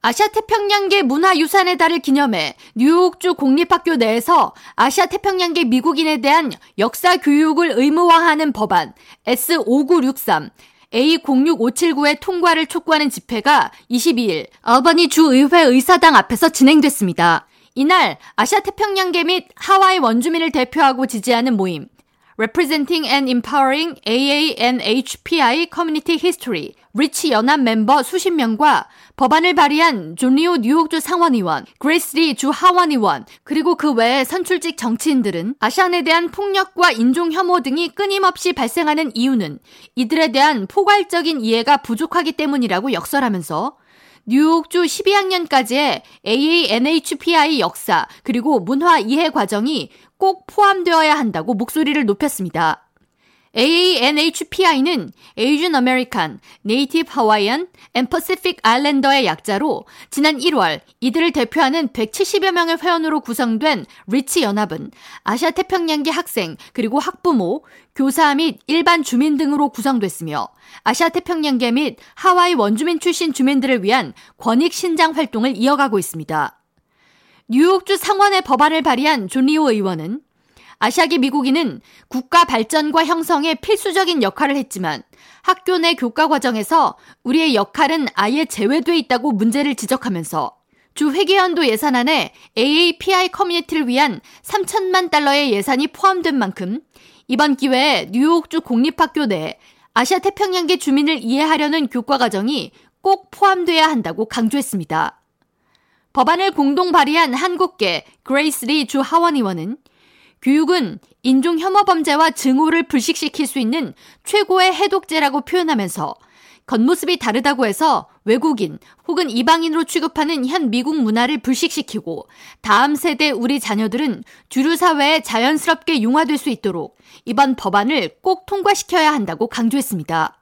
아시아 태평양계 문화유산의 달을 기념해 뉴욕주 공립학교 내에서 아시아 태평양계 미국인에 대한 역사 교육을 의무화하는 법안 S5963 A06579의 통과를 촉구하는 집회가 22일 알바니 주의회 의사당 앞에서 진행됐습니다. 이날 아시아 태평양계 및 하와이 원주민을 대표하고 지지하는 모임 Representing and Empowering AANHPI Community History 리치 연합 멤버 수십 명과 법안을 발의한 존 리우 뉴욕주 상원의원, 그레이스 리 주 하원의원, 그리고 그 외의 선출직 정치인들은 아시안에 대한 폭력과 인종 혐오 등이 끊임없이 발생하는 이유는 이들에 대한 포괄적인 이해가 부족하기 때문이라고 역설하면서 뉴욕주 12학년까지의 AANHPI 역사 그리고 문화 이해 과정이 꼭 포함되어야 한다고 목소리를 높였습니다. AANHPI는 Asian American, Native Hawaiian and Pacific Islander의 약자로 지난 1월 이들을 대표하는 170여 명의 회원으로 구성된 REACH 연합은 아시아 태평양계 학생 그리고 학부모, 교사 및 일반 주민 등으로 구성됐으며 아시아 태평양계 및 하와이 원주민 출신 주민들을 위한 권익 신장 활동을 이어가고 있습니다. 뉴욕주 상원의 법안을 발의한 존 리우 의원은 아시아계 미국인은 국가 발전과 형성에 필수적인 역할을 했지만 학교 내 교과 과정에서 우리의 역할은 아예 제외돼 있다고 문제를 지적하면서 주 회계연도 예산안에 AAPI 커뮤니티를 위한 3천만 달러의 예산이 포함된 만큼 이번 기회에 뉴욕주 공립학교 내 아시아 태평양계 주민을 이해하려는 교과 과정이 꼭 포함돼야 한다고 강조했습니다. 법안을 공동 발의한 한국계 그레이스 리 주 하원 의원은 교육은 인종 혐오 범죄와 증오를 불식시킬 수 있는 최고의 해독제라고 표현하면서 겉모습이 다르다고 해서 외국인 혹은 이방인으로 취급하는 현 미국 문화를 불식시키고 다음 세대 우리 자녀들은 주류 사회에 자연스럽게 융화될 수 있도록 이번 법안을 꼭 통과시켜야 한다고 강조했습니다.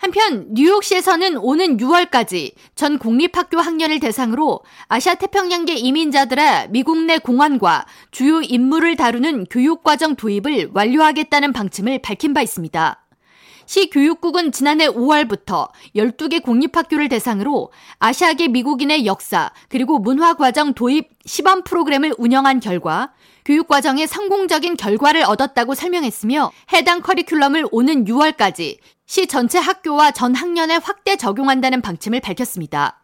한편 뉴욕시에서는 오는 6월까지 전 공립학교 학년을 대상으로 아시아 태평양계 이민자들의 미국 내 공안과 주요 임무를 다루는 교육과정 도입을 완료하겠다는 방침을 밝힌 바 있습니다. 시 교육국은 지난해 5월부터 12개 공립학교를 대상으로 아시아계 미국인의 역사 그리고 문화과정 도입 시범 프로그램을 운영한 결과 교육과정에 성공적인 결과를 얻었다고 설명했으며 해당 커리큘럼을 오는 6월까지 시 전체 학교와 전 학년에 확대 적용한다는 방침을 밝혔습니다.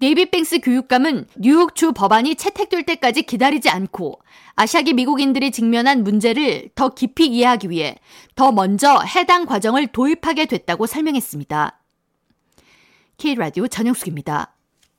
네이비뱅스 교육감은 뉴욕 주 법안이 채택될 때까지 기다리지 않고 아시아계 미국인들이 직면한 문제를 더 깊이 이해하기 위해 더 먼저 해당 과정을 도입하게 됐다고 설명했습니다. K라디오 전영숙입니다.